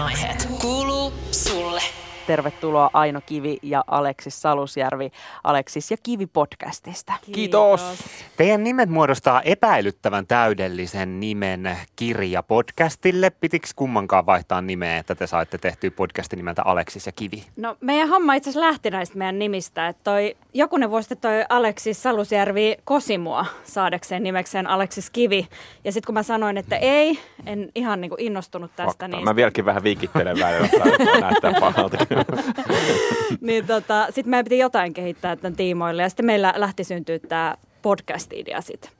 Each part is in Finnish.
puheenaiheet kuuluu sulle. Tervetuloa Aino Kivi ja Aleksis Salusjärvi Aleksis ja Kivi podcastista. Kiitos. Teidän nimet muodostaa epäilyttävän täydellisen nimen kirja podcastille. Pitikö kummankaan vaihtaa nimeä, että te saitte tehtyä podcastin nimeltä Aleksis ja Kivi? No meidän homma itse asiassa lähti näistä meidän nimistä. Että toi, jokunen vuosi sitten toi Aleksis Salusjärvi kosimua saadakseen nimekseen Aleksis Kivi. Ja sitten kun mä sanoin, että ei, en ihan niinku innostunut tästä. Fakta. Niin, Mä vieläkin vähän viikittelen välillä, että näyttää pahalta. niin tota, sitten meidän piti jotain kehittää tämän tiimoille. Ja sitten meillä lähti syntyä tämä podcast-idea sit,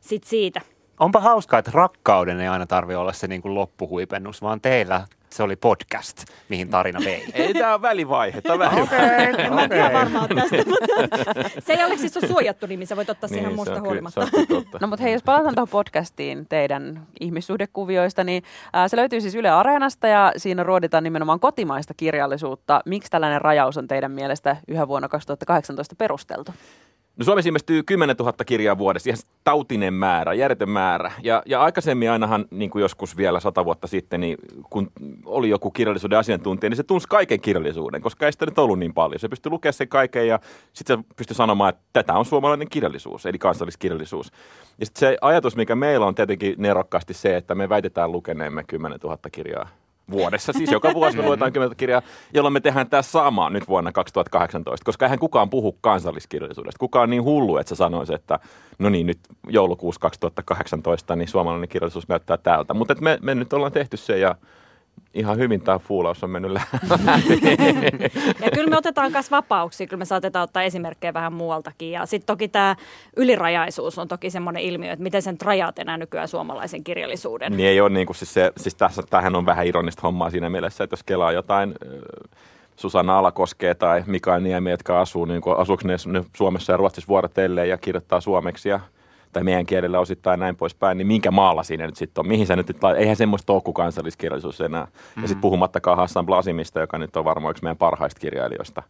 sit siitä. Onpa hauskaa, että rakkauden ei aina tarvi olla se niin kuin loppuhuipennus, vaan teillä se oli podcast, mihin tarina vei. Ei, tämä on välivaihe. Tämä on välivaihe. Okei, En mä tiedä varmaan tästä, mutta se ei ole suojattu nimi, sä voit ottaa siihen Niin, se musta huolimatta. No mutta hei, jos palataan tuohon podcastiin teidän ihmissuhdekuvioista, niin ää, se löytyy siis Yle Areenasta ja siinä ruoditaan nimenomaan kotimaista kirjallisuutta. Miksi tällainen rajaus on teidän mielestä yhä vuonna 2018 perusteltu? No Suomessa ilmestyy 10 000 kirjaa vuodessa, ihan tautinen määrä, järjetön määrä. Ja, ja aikaisemmin ainahan, niin kuin joskus vielä sata vuotta sitten, niin kun oli joku kirjallisuuden asiantuntija, niin se tunsi kaiken kirjallisuuden, koska ei sitä nyt ollut niin paljon. Se pystyi lukemaan sen kaiken ja sitten se pystyi sanomaan, että tätä on suomalainen kirjallisuus, eli kansalliskirjallisuus. Ja sitten se ajatus, mikä meillä on tietenkin nerokkaasti se, että me väitetään lukeneemme 10 000 kirjaa vuodessa. Siis joka vuosi me luetaan 10 000 kirjaa, jolloin me tehdään tämä sama nyt vuonna 2018, koska eihän kukaan puhu kansalliskirjallisuudesta. Kukaan on niin hullu, että se sanoisi, että no niin, nyt joulukuussa 2018, niin suomalainen kirjallisuus näyttää tältä. Mutta me, me nyt ollaan tehty se ja ihan hyvin tämä fuulaus on mennyt läpi. Ja kyllä me otetaan myös vapauksia, kyllä me saatetaan ottaa esimerkkejä vähän muualtakin. Ja sitten toki tämä ylirajaisuus on toki semmoinen ilmiö, että miten sen rajaat enää nykyään suomalaisen kirjallisuuden. niin ei ole niin kuin siis se, siis tässä, tämähän on vähän ironista hommaa siinä mielessä, että jos kelaa jotain Susanna Alakoskee tai Mikael Niemi, jotka asuu, niin kuin, asuuko ne, ne Suomessa ja Ruotsissa vuorotelleen ja kirjoittaa suomeksi ja tai meidän kielellä osittain näin poispäin, niin minkä maalla siinä nyt sitten on? Mihin sä nyt, eihän semmoista ole kuin kansalliskirjallisuus enää. Mm-hmm. Ja sitten puhumattakaan Hassan Blasimista, joka nyt on varmaan yksi meidän parhaista kirjailijoista.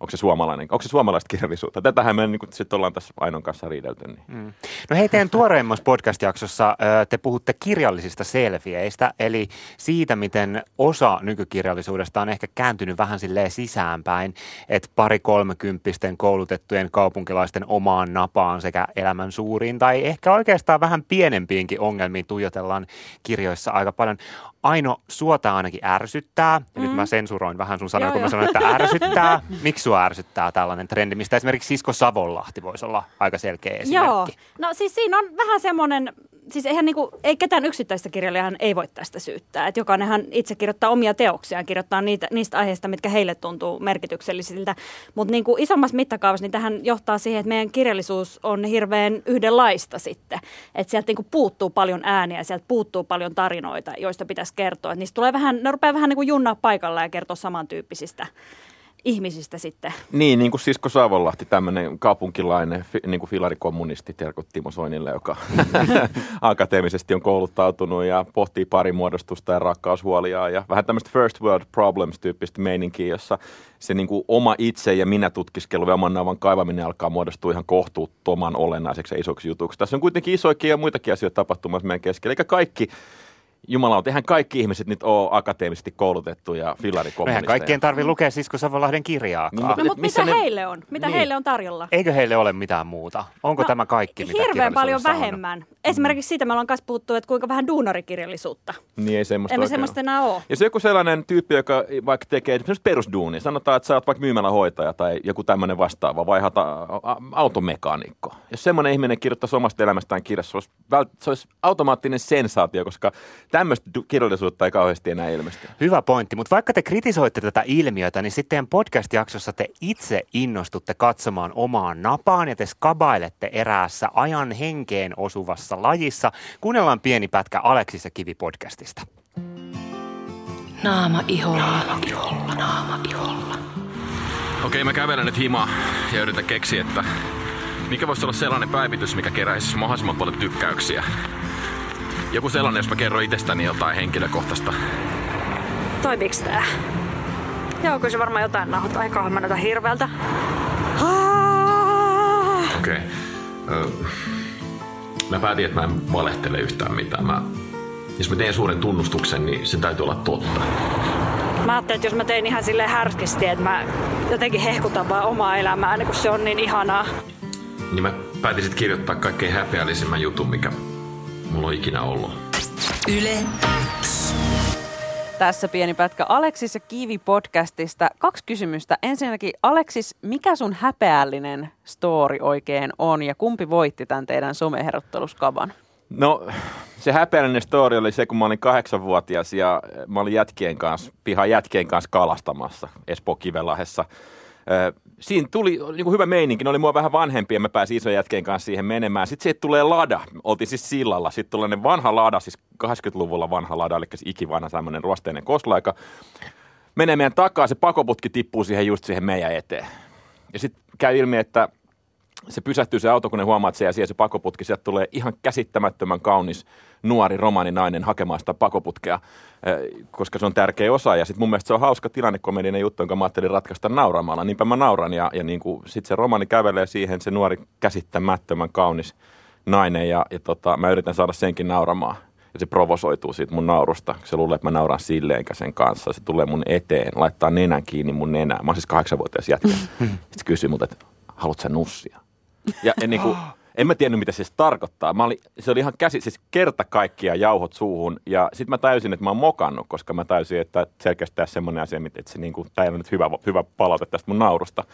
Onko se suomalainen? Onko se suomalaista kirjallisuutta? Tätähän me niin sitten ollaan tässä Ainon kanssa riidelty. Niin. No hei, teidän tuoreimmassa podcast-jaksossa te puhutte kirjallisista selfieistä, eli siitä, miten osa nykykirjallisuudesta on ehkä kääntynyt vähän silleen sisäänpäin, että pari kolmekymppisten koulutettujen kaupunkilaisten omaan napaan sekä elämän suuriin tai ehkä oikeastaan vähän pienempiinkin ongelmiin tuijotellaan kirjoissa aika paljon. Aino, suota ainakin ärsyttää, ja nyt mä sensuroin vähän sun sanoja, kun mä joo. sanoin, että ärsyttää. Miksi sua ärsyttää tällainen trendi, mistä esimerkiksi Sisko Savonlahti voisi olla aika selkeä esimerkki? Joo, no siis siinä on vähän semmoinen, siis eihän niinku, ei ketään yksittäistä kirjailijaa ei voi tästä syyttää. Et jokainenhan itse kirjoittaa omia teoksiaan, kirjoittaa niitä, niistä aiheista, mitkä heille tuntuu merkityksellisiltä. Mutta niinku isommassa mittakaavassa niin tähän johtaa siihen, että meidän kirjallisuus on hirveän yhdenlaista sitten. Että sieltä niinku puuttuu paljon ääniä, sieltä puuttuu paljon tarinoita, joista pitäisi kertoa. Et niistä tulee vähän, ne rupeaa vähän niinku junnaa paikalla ja kertoa samantyyppisistä ihmisistä sitten. Niin, niin kuin Sisko Savonlahti, tämmöinen kaupunkilainen niin kuin filarikommunisti Terkut Timo Soinille, joka akateemisesti on kouluttautunut ja pohtii parimuodostusta ja rakkaushuolia ja vähän tämmöistä first world problems tyyppistä meininkiä, jossa se niin kuin oma itse ja minä tutkiskelu ja oman naavan kaivaminen alkaa muodostua ihan kohtuuttoman olennaiseksi ja isoksi jutuksi. Tässä on kuitenkin isoikin ja muitakin asioita tapahtumassa meidän keskellä, eikä kaikki Jumalauta, eihän kaikki ihmiset nyt ole akateemisesti koulutettuja No eihän filarikommunisteja. kaikkien tarvi lukea Sisko Savonlahden kirjaakaan. Niin, No Et mutta missä mitä ne- heille on? Mitä Niin. heille on tarjolla? Eikö heille ole mitään muuta? Onko No, tämä kaikki, mitä Hirveän paljon kirjallisuudessa on? vähemmän. Esimerkiksi siitä me ollaan myös puhuttu, että kuinka vähän duunarikirjallisuutta. Niin ei semmoista Emme semmoista ole. enää ole. Jos joku sellainen tyyppi, joka vaikka tekee semmoista perusduunia, sanotaan, että sä oot vaikka myymälähoitaja tai joku tämmöinen vastaava, vai hata, a- automekaanikko. Jos semmoinen ihminen kirjoittaisi omasta elämästään kirjassa, se olisi, vält- se olisi automaattinen sensaatio, koska tämmöistä kirjallisuutta ei kauheasti enää ilmesty. Hyvä pointti, mutta vaikka te kritisoitte tätä ilmiötä, niin sitten podcast-jaksossa te itse innostutte katsomaan omaan napaan ja te skabailette eräässä ajan henkeen osuvassa lajissa. Kuunnellaan pieni pätkä Aleksis ja Kivi podcastista. Naama iholla. Naama iholla. Naama iholla. Okei, mä kävelen nyt himaa ja yritän keksiä, että mikä voisi olla sellainen päivitys, mikä keräisi mahdollisimman paljon tykkäyksiä. Joku sellainen, jos mä kerron itsestäni jotain henkilökohtaista. Toimiks tää? Joo, kyllä se varmaan jotain nauhoittaa. Eiköhän mä näytä hirveältä. Okei. Ö, Mä päätin, että mä en valehtele yhtään mitään. Mä Jos mä teen suuren tunnustuksen, niin sen täytyy olla totta. Mä ajattelin, että jos mä tein ihan sille härskisti, että mä jotenkin hehkutan vaan omaa elämää, niin kun se on niin ihanaa. Niin mä päätin sit kirjoittaa kaikkein häpeällisimmän jutun, mikä mulla on ikinä ollut. Yle. Tässä pieni pätkä Aleksis ja Kivi podcastista. Kaksi kysymystä. Ensinnäkin, Aleksis, mikä sun häpeällinen story oikein on ja kumpi voitti tämän teidän someherotteluskavan? No se häpeällinen story oli se, kun mä olin kahdeksanvuotias ja mä olin jätkien kanssa, pihan jätkien kanssa kalastamassa Espoo Kivelahessa. Siinä tuli niin kuin hyvä meininki, ne oli mua vähän vanhempi ja mä pääsin isojen jätkien kanssa siihen menemään. Sitten siitä tulee lada, oltiin siis sillalla, sitten tulee vanha lada, siis 80-luvulla vanha lada, eli siis ikivanha semmoinen ruosteinen koslaika. Menee meidän takaa, se pakoputki tippuu siihen just siihen meidän eteen. Ja sitten käy ilmi, että se pysähtyy se auto, kun ne huomaa, että se jää siihen se pakoputki. Sieltä tulee ihan käsittämättömän kaunis nuori romaninainen hakemaan sitä pakoputkea, eh, koska se on tärkeä osa. Ja sitten mun mielestä se on hauska tilannekomedinen juttu, jonka mä ajattelin ratkaista nauramalla. Niinpä mä nauran ja, ja niin sitten se romani kävelee siihen, se nuori käsittämättömän kaunis nainen ja, ja tota, mä yritän saada senkin nauramaan. Ja se provosoituu siitä mun naurusta. Se luulee, että mä nauran silleen sen kanssa. Se tulee mun eteen, laittaa nenän kiinni mun nenään. Mä oon siis kahdeksanvuotias jätkä. Sitten se kysyy mut, että haluatko sä nussia? Ja en, niin kuin, en mä tiennyt, mitä se siis tarkoittaa. Mä olin, se oli ihan käsi, siis kerta kaikkia jauhot suuhun. Ja sitten mä täysin, että mä oon mokannut, koska mä täysin, että selkeästi tässä semmoinen asia, että se niin kuin, tämä ei ole nyt hyvä, hyvä palaute tästä mun naurusta.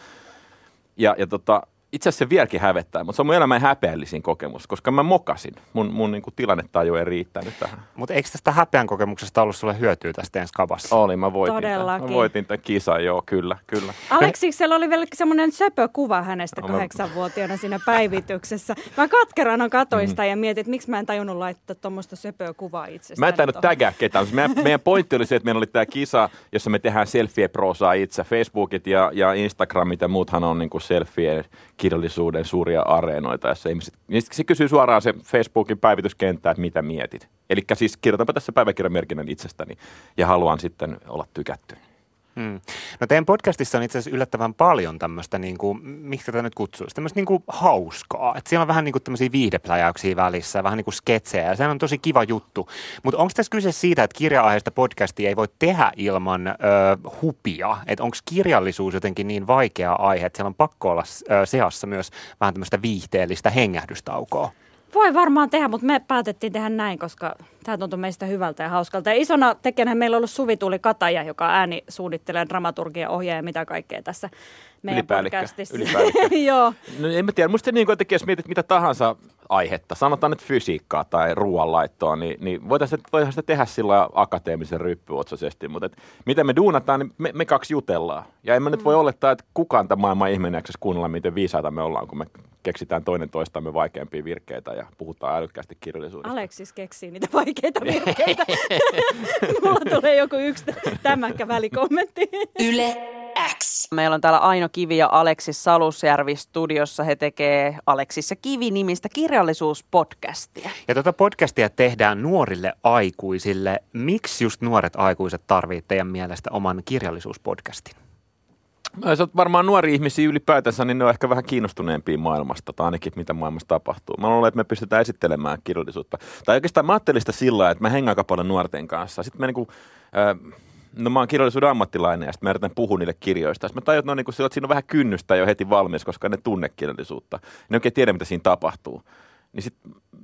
Ja, ja tota, itse asiassa se vieläkin hävettää, mutta se on mun elämän häpeällisin kokemus, koska mä mokasin. Mun, mun niin kuin, tilannetaju ei riittänyt tähän. Mutta eikö tästä häpeän kokemuksesta ollut sulle hyötyä tästä ensi kavassa? Oli, mä voitin tämän. Todellakin. Mä voitin tämän kisan, joo, kyllä, kyllä. Aleksiksella oli vielä semmoinen söpö kuva hänestä No, mä- kahdeksanvuotiaana siinä päivityksessä. Mä katkerana katoin sitä ja mietin, että miksi mä en tajunnut laittaa tuommoista söpöä kuvaa itsestäni. Mä en tainnut tägää ketään. Siis Meidän, meidän pointti oli se, että meillä oli tämä kisa, jossa me tehdään selfie-prosaa itse. Facebookit ja, ja Instagramit ja muuthan on niin selfie-kirjallisuuden suuria areenoita. Jossa ihmiset, niin se kysyy suoraan se Facebookin päivityskenttä, että mitä mietit. Eli siis kirjoitanpa tässä päiväkirjamerkinnän itsestäni ja haluan sitten olla tykätty. Hmm. No teidän podcastissa on itse asiassa yllättävän paljon tämmöistä, niin kuin, miksi tätä nyt kutsuisi, tämmöistä niin kuin hauskaa. Et siellä on vähän niin kuin tämmöisiä viihdepläjäyksiä välissä, vähän niin kuin sketsejä, ja se on tosi kiva juttu. Mutta onko tässä kyse siitä, että kirja-aiheesta podcastia ei voi tehdä ilman ö, hupia? Että onko kirjallisuus jotenkin niin vaikea aihe, että siellä on pakko olla ö, seassa myös vähän tämmöistä viihteellistä hengähdystaukoa? Voi varmaan tehdä, mutta me päätettiin tehdä näin, koska tämä tuntui meistä hyvältä ja hauskalta. Ja isona tekijänä meillä on ollut Suvi Tuuli Kataja, joka ääni suunnittelee dramaturgia, ohjaa ja mitä kaikkea tässä meidän Ylipäällikkö, podcastissa. ylipäällikkö. Joo. No en mä tiedä, musta niin kuin, jos mietit mitä tahansa aihetta, sanotaan nyt fysiikkaa tai ruoanlaittoa, niin, niin voitaisiin sitä tehdä sillä akateemisen ryppyotsaisesti, mutta et, miten me duunataan, niin me, me kaksi jutellaan. Ja en mä nyt voi olettaa, että kukaan tämän maailman ihminen kuunnella, miten viisaita me ollaan, kun me keksitään toinen toistamme vaikeampia virkkeitä ja puhutaan älykkäästi kirjallisuudesta. Aleksis keksii niitä vaikeita virkkeitä. Mulla tulee joku yksi tämäkkä välikommentti. Yle X. Meillä on täällä Aino Kivi ja Aleksis Salusjärvi studiossa. He tekee Aleksis ja Kivi nimistä kirjallisuuspodcastia. Ja tuota podcastia tehdään nuorille aikuisille. Miksi just nuoret aikuiset tarvitsevat teidän mielestä oman kirjallisuuspodcastin? Sä oot varmaan nuori ihmisiä ylipäätänsä, niin ne on ehkä vähän kiinnostuneempia maailmasta, tai ainakin mitä maailmassa tapahtuu. Mä luulen, että me pystytään esittelemään kirjallisuutta. Tai oikeastaan mä ajattelin sitä sillä, että mä hengaan aika paljon nuorten kanssa. Sitten mä niinku, äh, no mä oon kirjallisuuden ammattilainen ja sitten mä yritän puhua niille kirjoista. Sitten mä tajun, että, no, niinku, että siinä on vähän kynnystä jo heti valmis, koska ne tunne kirjallisuutta. Ne oikein tiedä, mitä siinä tapahtuu. Niin sit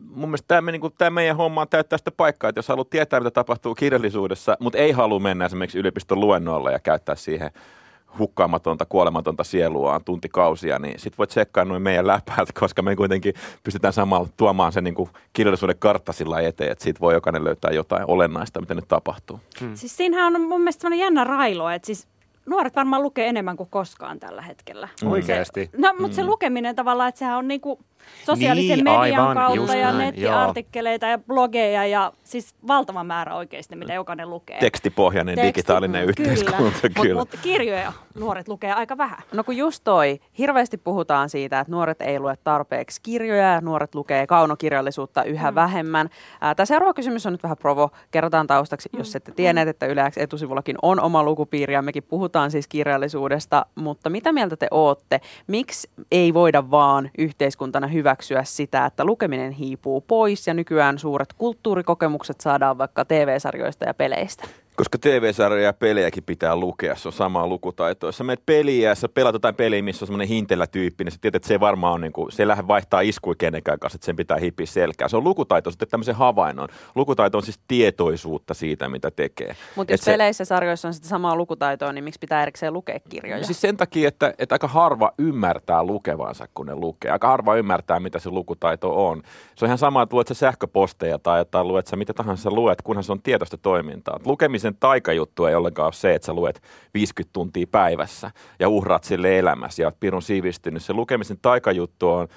mun mielestä tämä, niinku, tämä meidän homma on täyttää sitä paikkaa, että jos haluat tietää, mitä tapahtuu kirjallisuudessa, mutta ei halua mennä esimerkiksi yliopiston luennolle ja käyttää siihen hukkaamatonta, kuolematonta sieluaan tuntikausia, niin sit voit tsekkaa noin meidän läpäät, koska me kuitenkin pystytään samalla tuomaan sen niin kuin kirjallisuuden kartta sillä eteen, että siitä voi jokainen löytää jotain olennaista, mitä nyt tapahtuu. Siis siinähän on mun mielestä sellainen jännä railo, että siis nuoret varmaan lukee enemmän kuin koskaan tällä hetkellä. Oikeasti. No, mutta se lukeminen tavallaan, että sehän on niinku sosiaalisen Niin, median aivan, kautta ja näin, nettiartikkeleita ja blogeja ja siis valtava määrä oikeasti, mitä jokainen lukee. Tekstipohjainen Teksti- digitaalinen yhteiskunta, Mutta kyllä. mut kirjoja nuoret lukee aika vähän. No kun just toi, hirveästi puhutaan siitä, että nuoret ei lue tarpeeksi kirjoja ja nuoret lukee kaunokirjallisuutta yhä mm. vähemmän. Ää, Tämä seuraava kysymys on nyt vähän provo. Kerrotaan taustaksi, jos ette tienneet, että Yle X etusivullakin on oma lukupiiri ja mekin puhutaan siis kirjallisuudesta. Mutta mitä mieltä te ootte? Miksi ei voida vaan yhteiskuntana hyväksyä sitä, että lukeminen hiipuu pois ja nykyään suuret kulttuurikokemukset saadaan vaikka TV-sarjoista ja peleistä? Koska TV-sarjoja ja pelejäkin pitää lukea, se on samaa lukutaitoa. Jos sä menet peliin ja sä pelaat jotain peliä, missä on semmoinen hintelä tyyppi, niin sä tiedät, että se ei varmaan on, niin kuin, se ei lähde vaihtaa iskui kenenkään kanssa, että sen pitää hipiä selkää. Se on lukutaito sitten tämmöisen havainnon. Lukutaito on siis tietoisuutta siitä, mitä tekee. Mutta jos se- peleissä sarjoissa on sitä samaa lukutaitoa, niin miksi pitää erikseen lukea kirjoja? No siis sen takia, että, että aika harva ymmärtää lukevansa, kun ne lukee. Aika harva ymmärtää, mitä se lukutaito on. Se on ihan sama, että luet sä sähköposteja tai, tai luet sä mitä tahansa luet, kunhan se on tietoista toimintaa. Lukemisen taikajuttu ei ollenkaan ole se, että sä luet 50 tuntia päivässä ja uhraat sille elämässä ja oot pirun sivistynyt. Se lukemisen taikajuttu on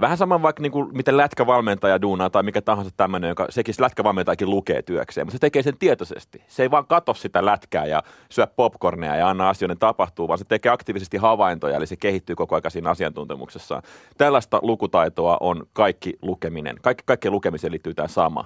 vähän sama vaikka niin kuin, miten lätkävalmentaja duunaa tai mikä tahansa tämmöinen, joka sekin lätkävalmentajakin lukee työkseen, mutta se tekee sen tietoisesti. Se ei vaan katso sitä lätkää ja syö popcornia ja anna asioiden tapahtua, vaan se tekee aktiivisesti havaintoja, eli se kehittyy koko ajan siinä asiantuntemuksessaan. Tällaista lukutaitoa on kaikki lukeminen. Kaikki, kaikkeen lukemiseen liittyy tämä sama.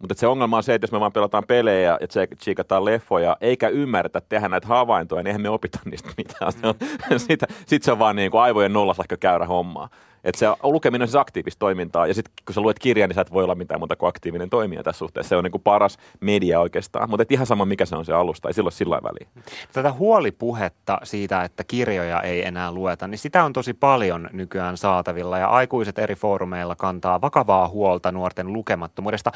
Mutta se ongelma on se, että jos me vaan pelataan pelejä ja tsiikataan leffoja, eikä ymmärretä tehdä näitä havaintoja, niin eihän me opita niistä mitään. Se on, sitä, sit se on vaan niin kuin aivojen nollaslähkö käyrä hommaa. Että se lukeminen on siis aktiivista toimintaa, ja sitten kun sä luet kirjan, niin sä et voi olla mitään muuta kuin aktiivinen toimija tässä suhteessa. Se on niin kuin paras media oikeastaan, mutta ihan sama mikä se on se alusta, ei sillä ole sillä väliä. Tätä huolipuhetta siitä, että kirjoja ei enää lueta, niin sitä on tosi paljon nykyään saatavilla ja aikuiset eri foorumeilla kantaa vakavaa huolta nuorten lukemattomuudesta.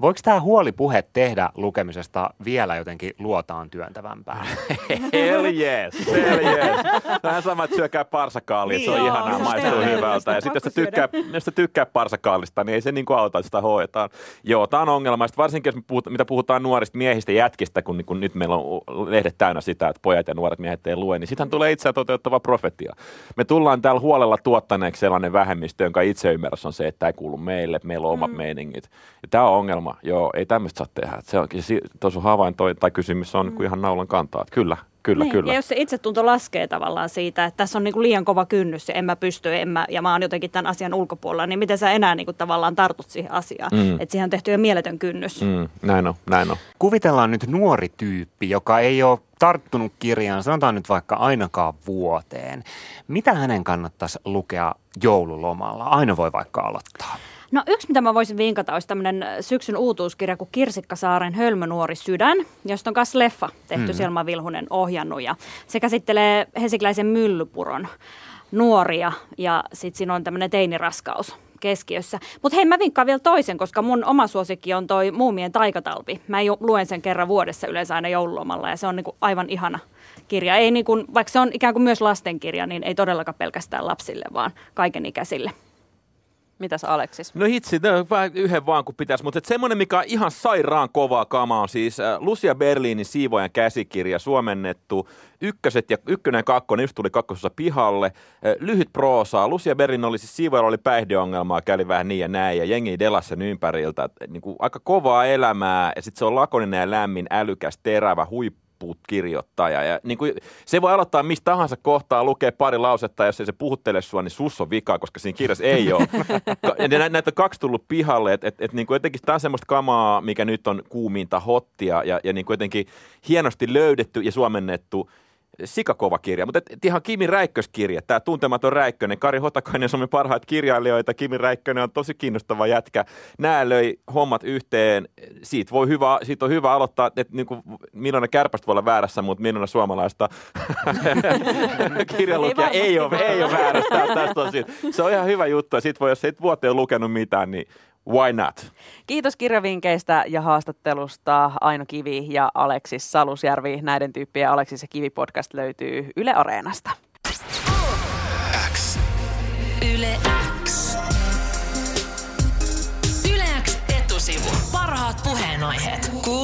Voiko tämä huolipuhe tehdä lukemisesta vielä jotenkin luotaan työntävämpää? Hell yes, hell yes. Vähän sama, että syökää parsakaalia, että se on Niin, ihanaa, joo, se on maistuu hyvältä. Ja sitten jos tykkää, jos sä tykkää parsakaalista, niin ei se niin kuin auta, että sitä hoetaan. Joo, tämä on ongelma. Sitten varsinkin, jos me puhut, mitä puhutaan nuorista miehistä jätkistä, kun, niin kun nyt meillä on lehdet täynnä sitä, että pojat ja nuoret miehet ei lue, niin sitähän tulee itseään toteuttava profetia. Me tullaan täällä huolella tuottaneeksi sellainen vähemmistö, jonka itse ymmärrys on se, että tämä ei kuulu meille, että meillä on omat mm. meiningit. Ja tämä on ongelma. Joo, ei tämmöistä saa tehdä. Se on, tuossa havainto tai kysymys on mm. ihan naulan kantaa. Että kyllä, kyllä, niin, kyllä. Ja jos se itsetunto laskee tavallaan siitä, että tässä on niin kuin liian kova kynnys ja en mä pysty en mä, ja mä oon jotenkin tämän asian ulkopuolella, niin miten sä enää niin kuin tavallaan tartut siihen asiaan. Mm. Että siihen on tehty jo mieletön kynnys. Mm, näin on, näin on. Kuvitellaan nyt nuori tyyppi, joka ei ole tarttunut kirjaan, sanotaan nyt vaikka ainakaan vuoteen. Mitä hänen kannattaisi lukea joululomalla? Aina voi vaikka aloittaa. No yksi, mitä mä voisin vinkata, olisi tämmöinen syksyn uutuuskirja kuin Kirsikkasaaren Hölmönuori sydän, josta on myös leffa tehty, mm. Selma Vilhunen ohjannut. Ja se käsittelee helsinkiläisen myllypuron nuoria ja sitten siinä on tämmöinen teiniraskaus keskiössä. Mutta hei, mä vinkkaan vielä toisen, koska mun oma suosikki on toi Muumien taikatalvi. Mä luen sen kerran vuodessa yleensä aina joululomalla ja se on niinku aivan ihana kirja. Ei niinku, vaikka se on ikään kuin myös lastenkirja, niin ei todellakaan pelkästään lapsille, vaan kaikenikäisille. Mitäs Aleksis? No hitsi, no, vähän yhden vaan kun pitäisi, mutta semmoinen, mikä on ihan sairaan kovaa kama on siis äh, Lucia Berliinin siivojan käsikirja, suomennettu. Ykköset ja ykkönen ja kakkonen, just tuli kakkosessa pihalle. Äh, lyhyt proosaa. Lucia Berlin oli siis siivojalla oli päihdeongelmaa, kävi vähän niin ja näin ja jengi delasi sen ympäriltä. Niin kuin, aika kovaa elämää ja sitten se on lakoninen ja lämmin, älykäs, terävä, huippu kirjoittaja. Ja niin kuin, se voi aloittaa mistä tahansa kohtaa, lukee pari lausetta, ja jos ei se puhuttele sua, niin sus on vika, koska siinä kirjassa ei ole. Ja nä- näitä on kaksi tullut pihalle, että et, et, niin kuin jotenkin tämä on semmoista kamaa, mikä nyt on kuuminta hottia, ja, ja niin kuin jotenkin hienosti löydetty ja suomennettu sikakova kirja, mutta et, et ihan Kimi Räikköskirja, tämä tuntematon Räikkönen, Kari Hotakainen on Suomen parhaat kirjailijoita, Kimi Räikkönen on tosi kiinnostava jätkä. Nämä löi hommat yhteen, siitä, voi hyvä, siitä on hyvä aloittaa, että niin milloin kärpästä voi olla väärässä, mutta milloin suomalaista kirjalukija Ei ei, ole, ei ole väärässä. Tästä on siitä. Se on ihan hyvä juttu, ja sit voi, jos et vuoteen lukenut mitään, niin why not? Kiitos kirjavinkkeistä ja haastattelusta Aino Kivi ja Aleksis Salusjärvi. Näiden tyyppien Aleksis ja Kivi podcast löytyy Yle Areenasta. X. Yle X. Yle X etusivu. Parhaat puheenaiheet. Kuuluu